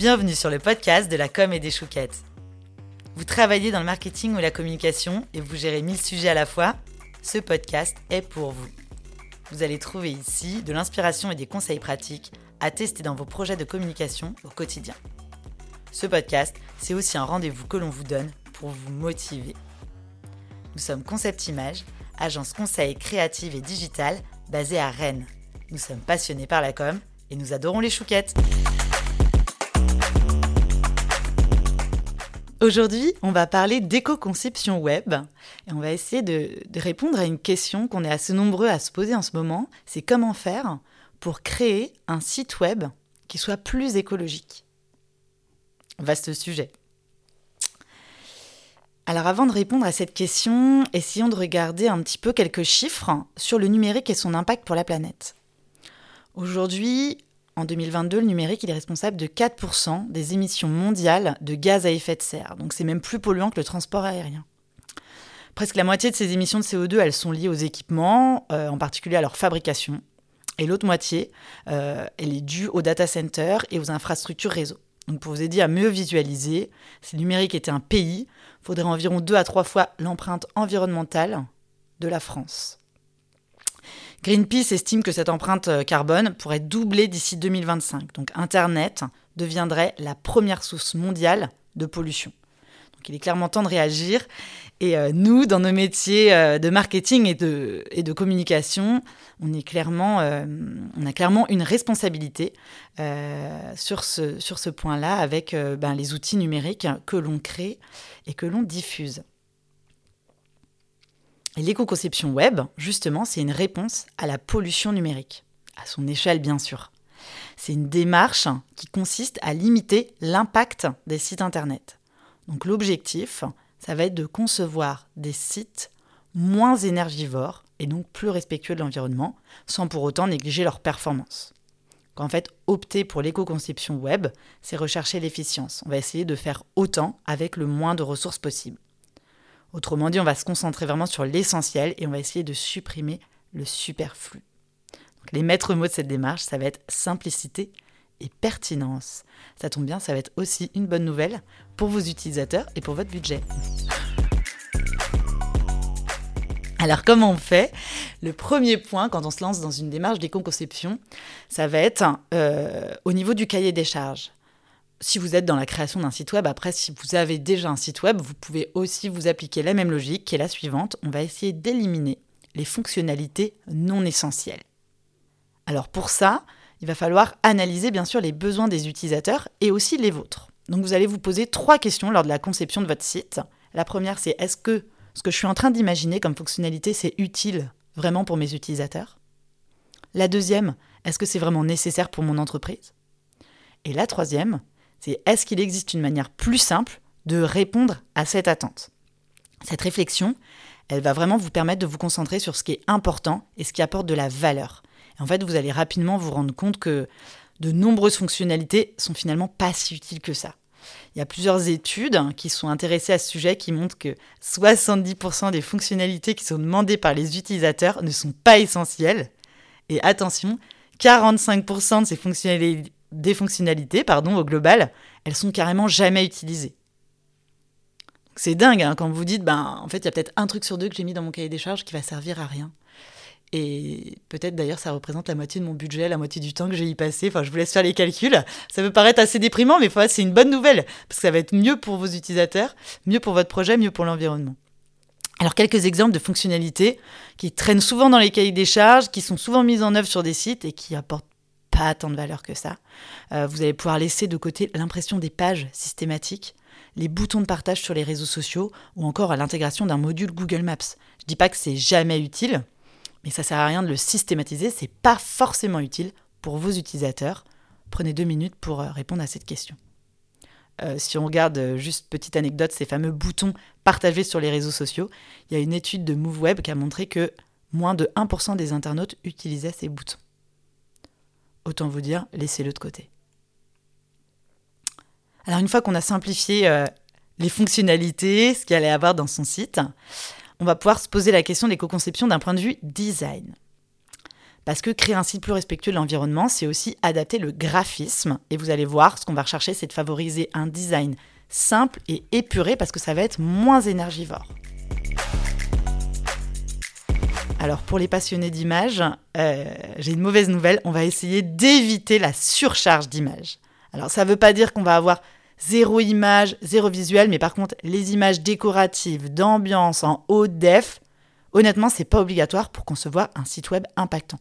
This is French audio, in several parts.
Bienvenue sur le podcast de la com et des chouquettes. Vous travaillez dans le marketing ou la communication et vous gérez mille sujets à la fois Ce podcast est pour vous. Vous allez trouver ici de l'inspiration et des conseils pratiques à tester dans vos projets de communication au quotidien. Ce podcast, c'est aussi un rendez-vous que l'on vous donne pour vous motiver. Nous sommes Concept Image, agence conseil créative et digitale basée à Rennes. Nous sommes passionnés par la com et nous adorons les chouquettes. Aujourd'hui, on va parler d'éco-conception web et on va essayer de, répondre à une question qu'on est assez nombreux à se poser en ce moment, c'est comment faire pour créer un site web qui soit plus écologique? Vaste sujet. Alors avant de répondre à cette question, essayons de regarder un petit peu quelques chiffres sur le numérique et son impact pour la planète. Aujourd'hui, en 2022, le numérique est responsable de 4% des émissions mondiales de gaz à effet de serre. Donc c'est même plus polluant que le transport aérien. Presque la moitié de ces émissions de CO2, elles sont liées aux équipements, euh, en particulier à leur fabrication. Et l'autre moitié, euh, elle est due aux data centers et aux infrastructures réseau. Donc pour vous aider à mieux visualiser, si le numérique était un pays, il faudrait environ 2 à 3 fois l'empreinte environnementale de la France. Greenpeace estime que cette empreinte euh, carbone pourrait doubler d'ici 2025. Donc Internet deviendrait la première source mondiale de pollution. Donc il est clairement temps de réagir. Et euh, nous, dans nos métiers euh, de marketing et de, communication, on, a clairement une responsabilité sur ce, sur ce point-là avec ben, les outils numériques que l'on crée et que l'on diffuse. Et l'éco-conception web, justement, c'est une réponse à la pollution numérique, à son échelle bien sûr. C'est une démarche qui consiste à limiter l'impact des sites Internet. Donc l'objectif, ça va être de concevoir des sites moins énergivores et donc plus respectueux de l'environnement, sans pour autant négliger leur performance. En fait, opter pour l'éco-conception web, c'est rechercher l'efficience. On va essayer de faire autant avec le moins de ressources possible. Autrement dit, on va se concentrer vraiment sur l'essentiel et on va essayer de supprimer le superflu. les maîtres mots de cette démarche, ça va être simplicité et pertinence. Ça tombe bien, ça va être aussi une bonne nouvelle pour vos utilisateurs et pour votre budget. Alors comment on fait? Le premier point quand on se lance dans une démarche d'éco-conception, ça va être euh, au niveau du cahier des charges si vous êtes dans la création d'un site web, après, si vous avez déjà un site web, vous pouvez aussi vous appliquer la même logique qui est la suivante. On va essayer d'éliminer les fonctionnalités non essentielles. Alors pour ça, il va falloir analyser bien sûr les besoins des utilisateurs et aussi les vôtres. Donc vous allez vous poser trois questions lors de la conception de votre site. La première, c'est est-ce que ce que je suis en train d'imaginer comme fonctionnalité, c'est utile vraiment pour mes utilisateurs? La deuxième, est-ce que c'est vraiment nécessaire pour mon entreprise? Et la troisième, c'est est-ce qu'il existe une manière plus simple de répondre à cette attente? Cette réflexion, elle va vraiment vous permettre de vous concentrer sur ce qui est important et ce qui apporte de la valeur. en fait, vous allez rapidement vous rendre compte que de nombreuses fonctionnalités sont finalement pas si utiles que ça. Il y a plusieurs études qui sont intéressées à ce sujet qui montrent que 70% des fonctionnalités qui sont demandées par les utilisateurs ne sont pas essentielles. Et attention, 45% de ces fonctionnalités des fonctionnalités, pardon, au global, elles sont carrément jamais utilisées. C'est dingue hein, quand vous dites, ben, en fait, il y a peut-être un truc sur deux que j'ai mis dans mon cahier des charges qui va servir à rien. Et peut-être d'ailleurs, ça représente la moitié de mon budget, la moitié du temps que j'ai y passé. Enfin, je vous laisse faire les calculs. Ça peut paraître assez déprimant, mais c'est une bonne nouvelle, parce que ça va être mieux pour vos utilisateurs, mieux pour votre projet, mieux pour l'environnement. Alors, quelques exemples de fonctionnalités qui traînent souvent dans les cahiers des charges, qui sont souvent mises en œuvre sur des sites et qui apportent pas tant de valeur que ça. Euh, vous allez pouvoir laisser de côté l'impression des pages systématiques, les boutons de partage sur les réseaux sociaux ou encore l'intégration d'un module Google Maps. Je dis pas que c'est jamais utile, mais ça sert à rien de le systématiser, c'est pas forcément utile pour vos utilisateurs. Prenez deux minutes pour euh, répondre à cette question. Euh, si on regarde juste petite anecdote, ces fameux boutons partagés sur les réseaux sociaux, il y a une étude de MoveWeb qui a montré que moins de 1% des internautes utilisaient ces boutons autant vous dire, laissez-le de côté. Alors une fois qu'on a simplifié euh, les fonctionnalités, ce qu'il allait avoir dans son site, on va pouvoir se poser la question des co-conceptions d'un point de vue design. Parce que créer un site plus respectueux de l'environnement, c'est aussi adapter le graphisme. Et vous allez voir, ce qu'on va rechercher, c'est de favoriser un design simple et épuré parce que ça va être moins énergivore. Alors pour les passionnés d'images, euh, j'ai une mauvaise nouvelle, on va essayer d'éviter la surcharge d'images. Alors ça ne veut pas dire qu'on va avoir zéro image, zéro visuel, mais par contre les images décoratives, d'ambiance en haut def, honnêtement c'est pas obligatoire pour concevoir un site web impactant.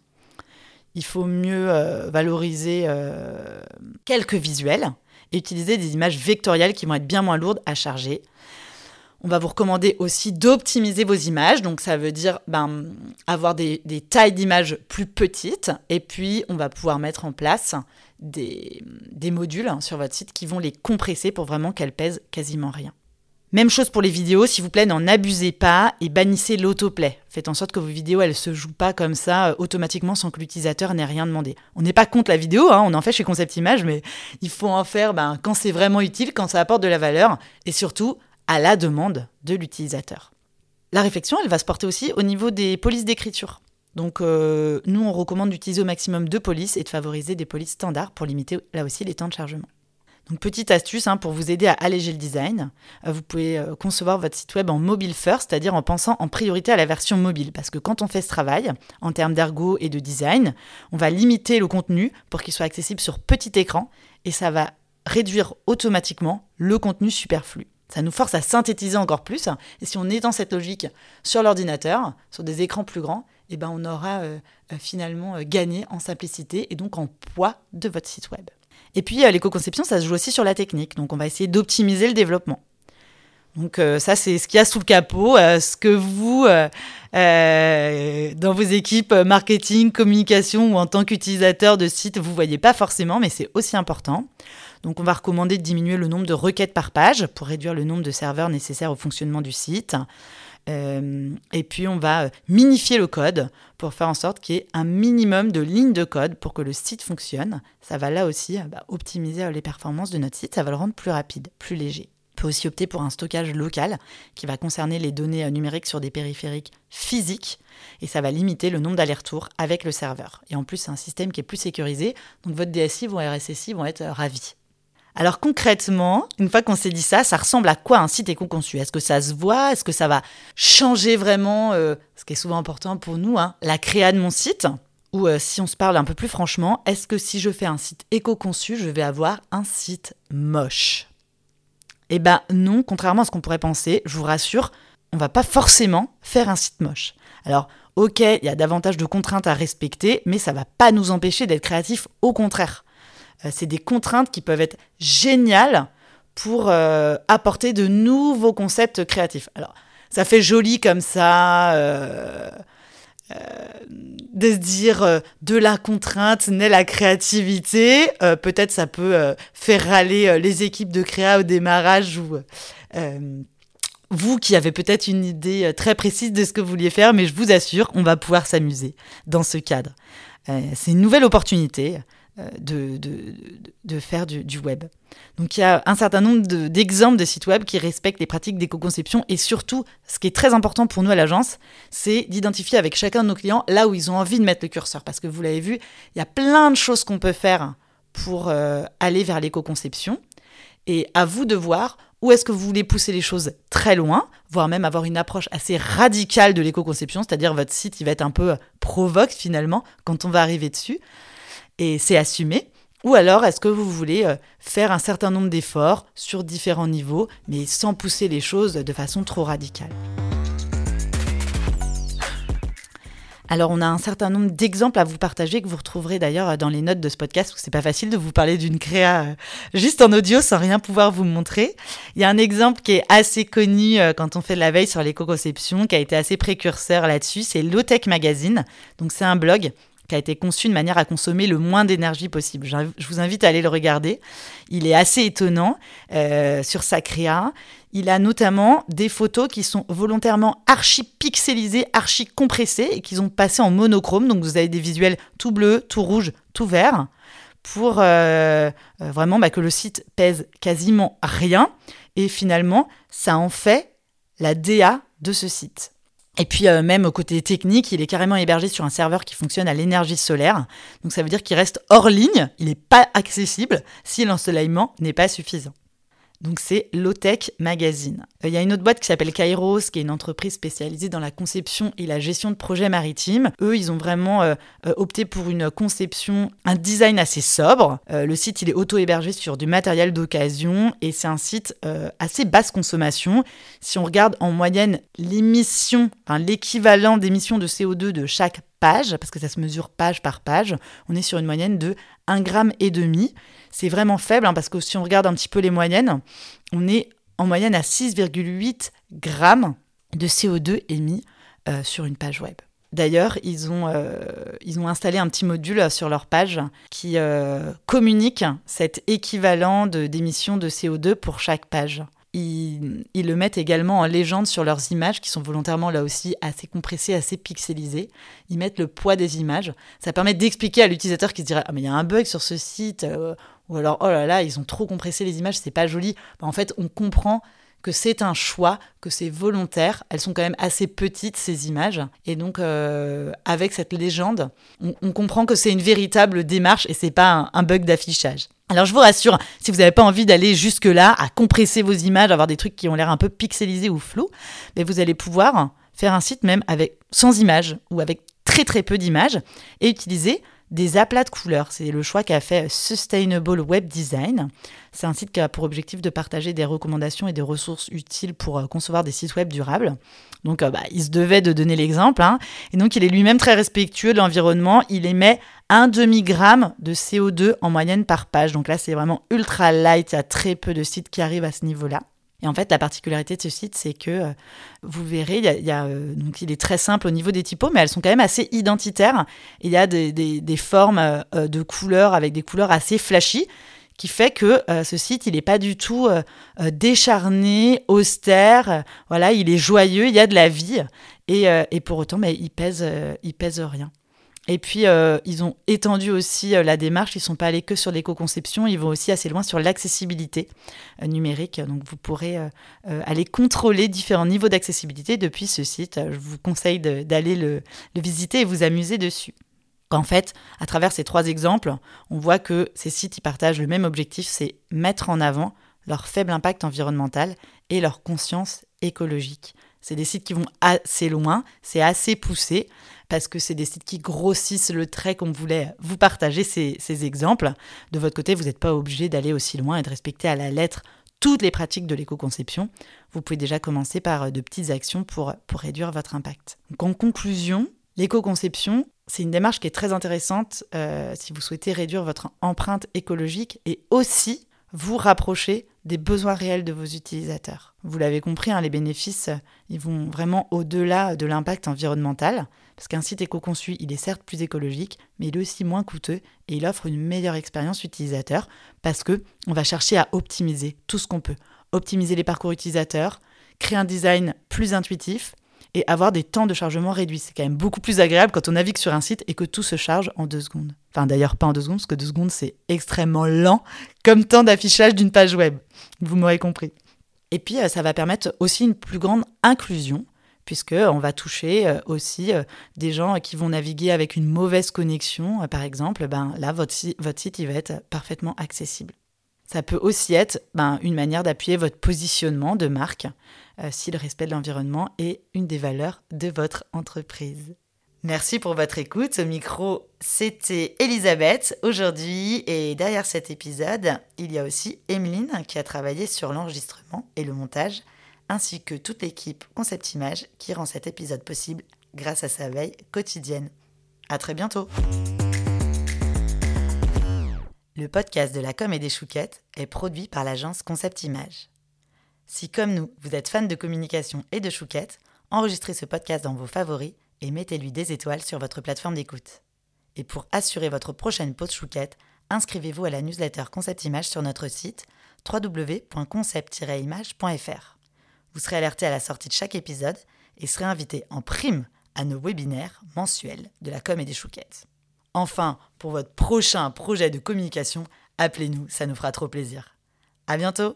Il faut mieux euh, valoriser euh, quelques visuels et utiliser des images vectorielles qui vont être bien moins lourdes à charger. On va vous recommander aussi d'optimiser vos images. Donc, ça veut dire ben, avoir des, tailles d'images plus petites. Et puis, on va pouvoir mettre en place des, modules hein, sur votre site qui vont les compresser pour vraiment qu'elles pèsent quasiment rien. Même chose pour les vidéos, s'il vous plaît, n'en abusez pas et bannissez l'autoplay. Faites en sorte que vos vidéos, elles se jouent pas comme ça euh, automatiquement sans que l'utilisateur n'ait rien demandé. On n'est pas contre la vidéo, hein, on en fait chez Concept Image, mais il faut en faire ben, quand c'est vraiment utile, quand ça apporte de la valeur et surtout à la demande de l'utilisateur. La réflexion, elle va se porter aussi au niveau des polices d'écriture. Donc euh, nous, on recommande d'utiliser au maximum deux polices et de favoriser des polices standards pour limiter là aussi les temps de chargement. Donc petite astuce hein, pour vous aider à alléger le design, euh, vous pouvez euh, concevoir votre site web en mobile first, c'est-à-dire en pensant en priorité à la version mobile, parce que quand on fait ce travail, en termes d'ergo et de design, on va limiter le contenu pour qu'il soit accessible sur petit écran, et ça va réduire automatiquement le contenu superflu. Ça nous force à synthétiser encore plus. Et si on est dans cette logique sur l'ordinateur, sur des écrans plus grands, eh ben on aura euh, euh, finalement euh, gagné en simplicité et donc en poids de votre site web. Et puis l'éco-conception, ça se joue aussi sur la technique. Donc on va essayer d'optimiser le développement. Donc ça, c'est ce qu'il y a sous le capot, ce que vous, dans vos équipes marketing, communication ou en tant qu'utilisateur de site, vous voyez pas forcément, mais c'est aussi important. Donc on va recommander de diminuer le nombre de requêtes par page pour réduire le nombre de serveurs nécessaires au fonctionnement du site. Euh, et puis on va euh, minifier le code pour faire en sorte qu'il y ait un minimum de lignes de code pour que le site fonctionne. Ça va là aussi euh, bah, optimiser les performances de notre site, ça va le rendre plus rapide, plus léger. On peut aussi opter pour un stockage local qui va concerner les données numériques sur des périphériques physiques et ça va limiter le nombre d'allers-retours avec le serveur. Et en plus, c'est un système qui est plus sécurisé, donc votre DSI, vos RSSI vont être ravis. Alors concrètement, une fois qu'on s'est dit ça, ça ressemble à quoi un site éco-conçu Est-ce que ça se voit? Est-ce que ça va changer vraiment, euh, ce qui est souvent important pour nous, hein, la créa de mon site? Ou euh, si on se parle un peu plus franchement, est-ce que si je fais un site éco-conçu, je vais avoir un site moche? Eh ben non, contrairement à ce qu'on pourrait penser, je vous rassure, on va pas forcément faire un site moche. Alors, ok, il y a davantage de contraintes à respecter, mais ça va pas nous empêcher d'être créatifs, au contraire. Euh, c'est des contraintes qui peuvent être géniales pour euh, apporter de nouveaux concepts créatifs. Alors, ça fait joli comme ça. Euh, de se dire de la contrainte naît la créativité. Peut-être ça peut faire râler les équipes de créa au démarrage ou vous qui avez peut-être une idée très précise de ce que vous vouliez faire, mais je vous assure qu'on va pouvoir s'amuser dans ce cadre. C'est une nouvelle opportunité. Euh, de, de, faire du, web. Donc il y a un certain nombre d'exemples de, sites web qui respectent les pratiques d'éco-conception et surtout, ce qui est très important pour nous à l'agence, c'est d'identifier avec chacun de nos clients là où ils ont envie de mettre le curseur. Parce que vous l'avez vu, il y a plein de choses qu'on peut faire pour euh, aller vers l'éco-conception. Et à vous de voir où est-ce que vous voulez pousser les choses très loin, voire même avoir une approche assez radicale de l'éco-conception, c'est-à-dire votre site, il va être un peu provoque finalement quand on va arriver dessus et c'est assumé Ou alors est-ce que vous voulez euh, faire un certain nombre d'efforts sur différents niveaux, mais sans pousser les choses de façon trop radicale? Alors, on a un certain nombre d'exemples à vous partager que vous retrouverez d'ailleurs dans les notes de ce podcast, parce que c'est pas facile de vous parler d'une créa euh, juste en audio sans rien pouvoir vous montrer. Il y a un exemple qui est assez connu euh, quand on fait de la veille sur l'éco-conception, qui a été assez précurseur là-dessus, c'est Lowtech Magazine. Donc, c'est un blog qui a été conçu de manière à consommer le moins d'énergie possible. Je vous invite à aller le regarder. Il est assez étonnant euh, sur sa créa. Il a notamment des photos qui sont volontairement archi pixelisées, archi compressées et qui ont passé en monochrome. Donc vous avez des visuels tout bleus, tout rouge, tout vert pour euh, euh, vraiment bah, que le site pèse quasiment rien. Et finalement, ça en fait la DA de ce site. Et puis même au côté technique, il est carrément hébergé sur un serveur qui fonctionne à l'énergie solaire. Donc ça veut dire qu'il reste hors ligne, il n'est pas accessible si l'ensoleillement n'est pas suffisant. Donc c'est Lotech Magazine. Euh, il y a une autre boîte qui s'appelle Kairos, qui est une entreprise spécialisée dans la conception et la gestion de projets maritimes. Eux, ils ont vraiment euh, euh, opté pour une conception, un design assez sobre. le site, il est auto-hébergé sur du matériel d'occasion et c'est un site assez basse consommation. Si on regarde en moyenne l'émission, l'équivalent d'émissions de CO2 de chaque page, parce que ça se mesure page par page, on est sur une moyenne de 1,5 gramme et demi. C'est vraiment faible hein, parce que si on regarde un petit peu les moyennes, on est en moyenne à 6,8 grammes de CO2 émis euh, sur une page web. D'ailleurs, ils, ont, euh, ils ont installé un petit module sur leur page qui euh, communique cet équivalent d'émissions de, de CO2 pour chaque page ils, le mettent également en légende sur leurs images qui sont volontairement là aussi assez compressées, assez pixelisées. Ils mettent le poids des images. Ça permet d'expliquer à l'utilisateur qui se dirait Ah, mais il y a un bug sur ce site, ou alors Oh là là, ils ont trop compressé les images, c'est pas joli. Bah, en fait, on comprend que c'est un choix, que c'est volontaire. Elles sont quand même assez petites, ces images. Et donc, euh, avec cette légende, on, comprend que c'est une véritable démarche et c'est pas un bug d'affichage. Alors je vous rassure, si vous n'avez pas envie d'aller jusque-là, à compresser vos images, avoir des trucs qui ont l'air un peu pixelisés ou flous, mais vous allez pouvoir faire un site même avec sans images ou avec très très peu d'images et utiliser des aplats de couleurs. C'est le choix qu'a fait Sustainable Web Design. C'est un site qui a pour objectif de partager des recommandations et des ressources utiles pour euh, concevoir des sites web durables. Donc euh, bah, il se devait de donner l'exemple. Hein. Et donc il est lui-même très respectueux de l'environnement. Il émet un demi-gramme de CO2 en moyenne par page. Donc là c'est vraiment ultra light. Il y a très peu de sites qui arrivent à ce niveau-là. Et en fait, la particularité de ce site, c'est que euh, vous verrez, euh, il est très simple au niveau des typos, mais elles sont quand même assez identitaires. Il y a des, formes euh, de couleurs avec des couleurs assez flashy, qui fait que ce site, il n'est pas du tout décharné, austère. voilà, il est joyeux, il y a de la vie, et, et pour autant, mais il pèse, il pèse rien. Et puis, euh, ils ont étendu aussi euh, la démarche. Ils ne sont pas allés que sur l'éco-conception, ils vont aussi assez loin sur l'accessibilité euh, numérique. Donc, vous pourrez aller contrôler différents niveaux d'accessibilité depuis ce site. Je vous conseille d'aller le, visiter et vous amuser dessus. En fait, à travers ces trois exemples, on voit que ces sites partagent le même objectif, c'est mettre en avant leur faible impact environnemental et leur conscience écologique. C'est des sites qui vont assez loin, c'est assez poussé, parce que c'est des sites qui grossissent le trait qu'on voulait vous partager ces, exemples. De votre côté, vous n'êtes pas obligé d'aller aussi loin et de respecter à la lettre toutes les pratiques de l'éco-conception. Vous pouvez déjà commencer par euh, de petites actions pour, réduire votre impact. Donc en conclusion, l'éco-conception, c'est une démarche qui est très intéressante euh, si vous souhaitez réduire votre empreinte écologique et aussi vous rapprocher des besoins réels de vos utilisateurs. Vous l'avez compris, hein, les bénéfices, ils vont vraiment au-delà de l'impact environnemental. Parce qu'un site éco-conçu, il est certes plus écologique, mais il est aussi moins coûteux et il offre une meilleure expérience utilisateur parce que on va chercher à optimiser tout ce qu'on peut. Optimiser les parcours utilisateurs, créer un design plus intuitif et avoir des temps de chargement réduits. C'est quand même beaucoup plus agréable quand on navigue sur un site et que tout se charge en deux secondes. Enfin d'ailleurs pas en deux secondes, parce que deux secondes c'est extrêmement lent comme temps d'affichage d'une page web. Vous m'aurez compris. Et puis euh, ça va permettre aussi une plus grande inclusion puisqu'on va toucher euh, aussi euh, des gens qui vont naviguer avec une mauvaise connexion, euh, par exemple, ben, là, votre, site va être parfaitement accessible. Ça peut aussi être ben, une manière d'appuyer votre positionnement de marque si le respect de l'environnement est une des valeurs de votre entreprise. Merci pour votre écoute. Au micro, c'était Elisabeth aujourd'hui. Et derrière cet épisode, il y a aussi Emeline qui a travaillé sur l'enregistrement et le montage ainsi que toute l'équipe Concept Image qui rend cet épisode possible grâce à sa veille quotidienne. À très bientôt. Le podcast de la com et des chouquettes est produit par l'agence Concept Image. Si comme nous, vous êtes fan de communication et de chouquettes, enregistrez ce podcast dans vos favoris et mettez-lui des étoiles sur votre plateforme d'écoute. Et pour assurer votre prochaine pause chouquette, inscrivez-vous à la newsletter Concept Image sur notre site www.concept-image.fr. Vous serez alerté à la sortie de chaque épisode et serez invité en prime à nos webinaires mensuels de la com et des chouquettes. Enfin, pour votre prochain projet de communication, appelez-nous, ça nous fera trop plaisir. À bientôt!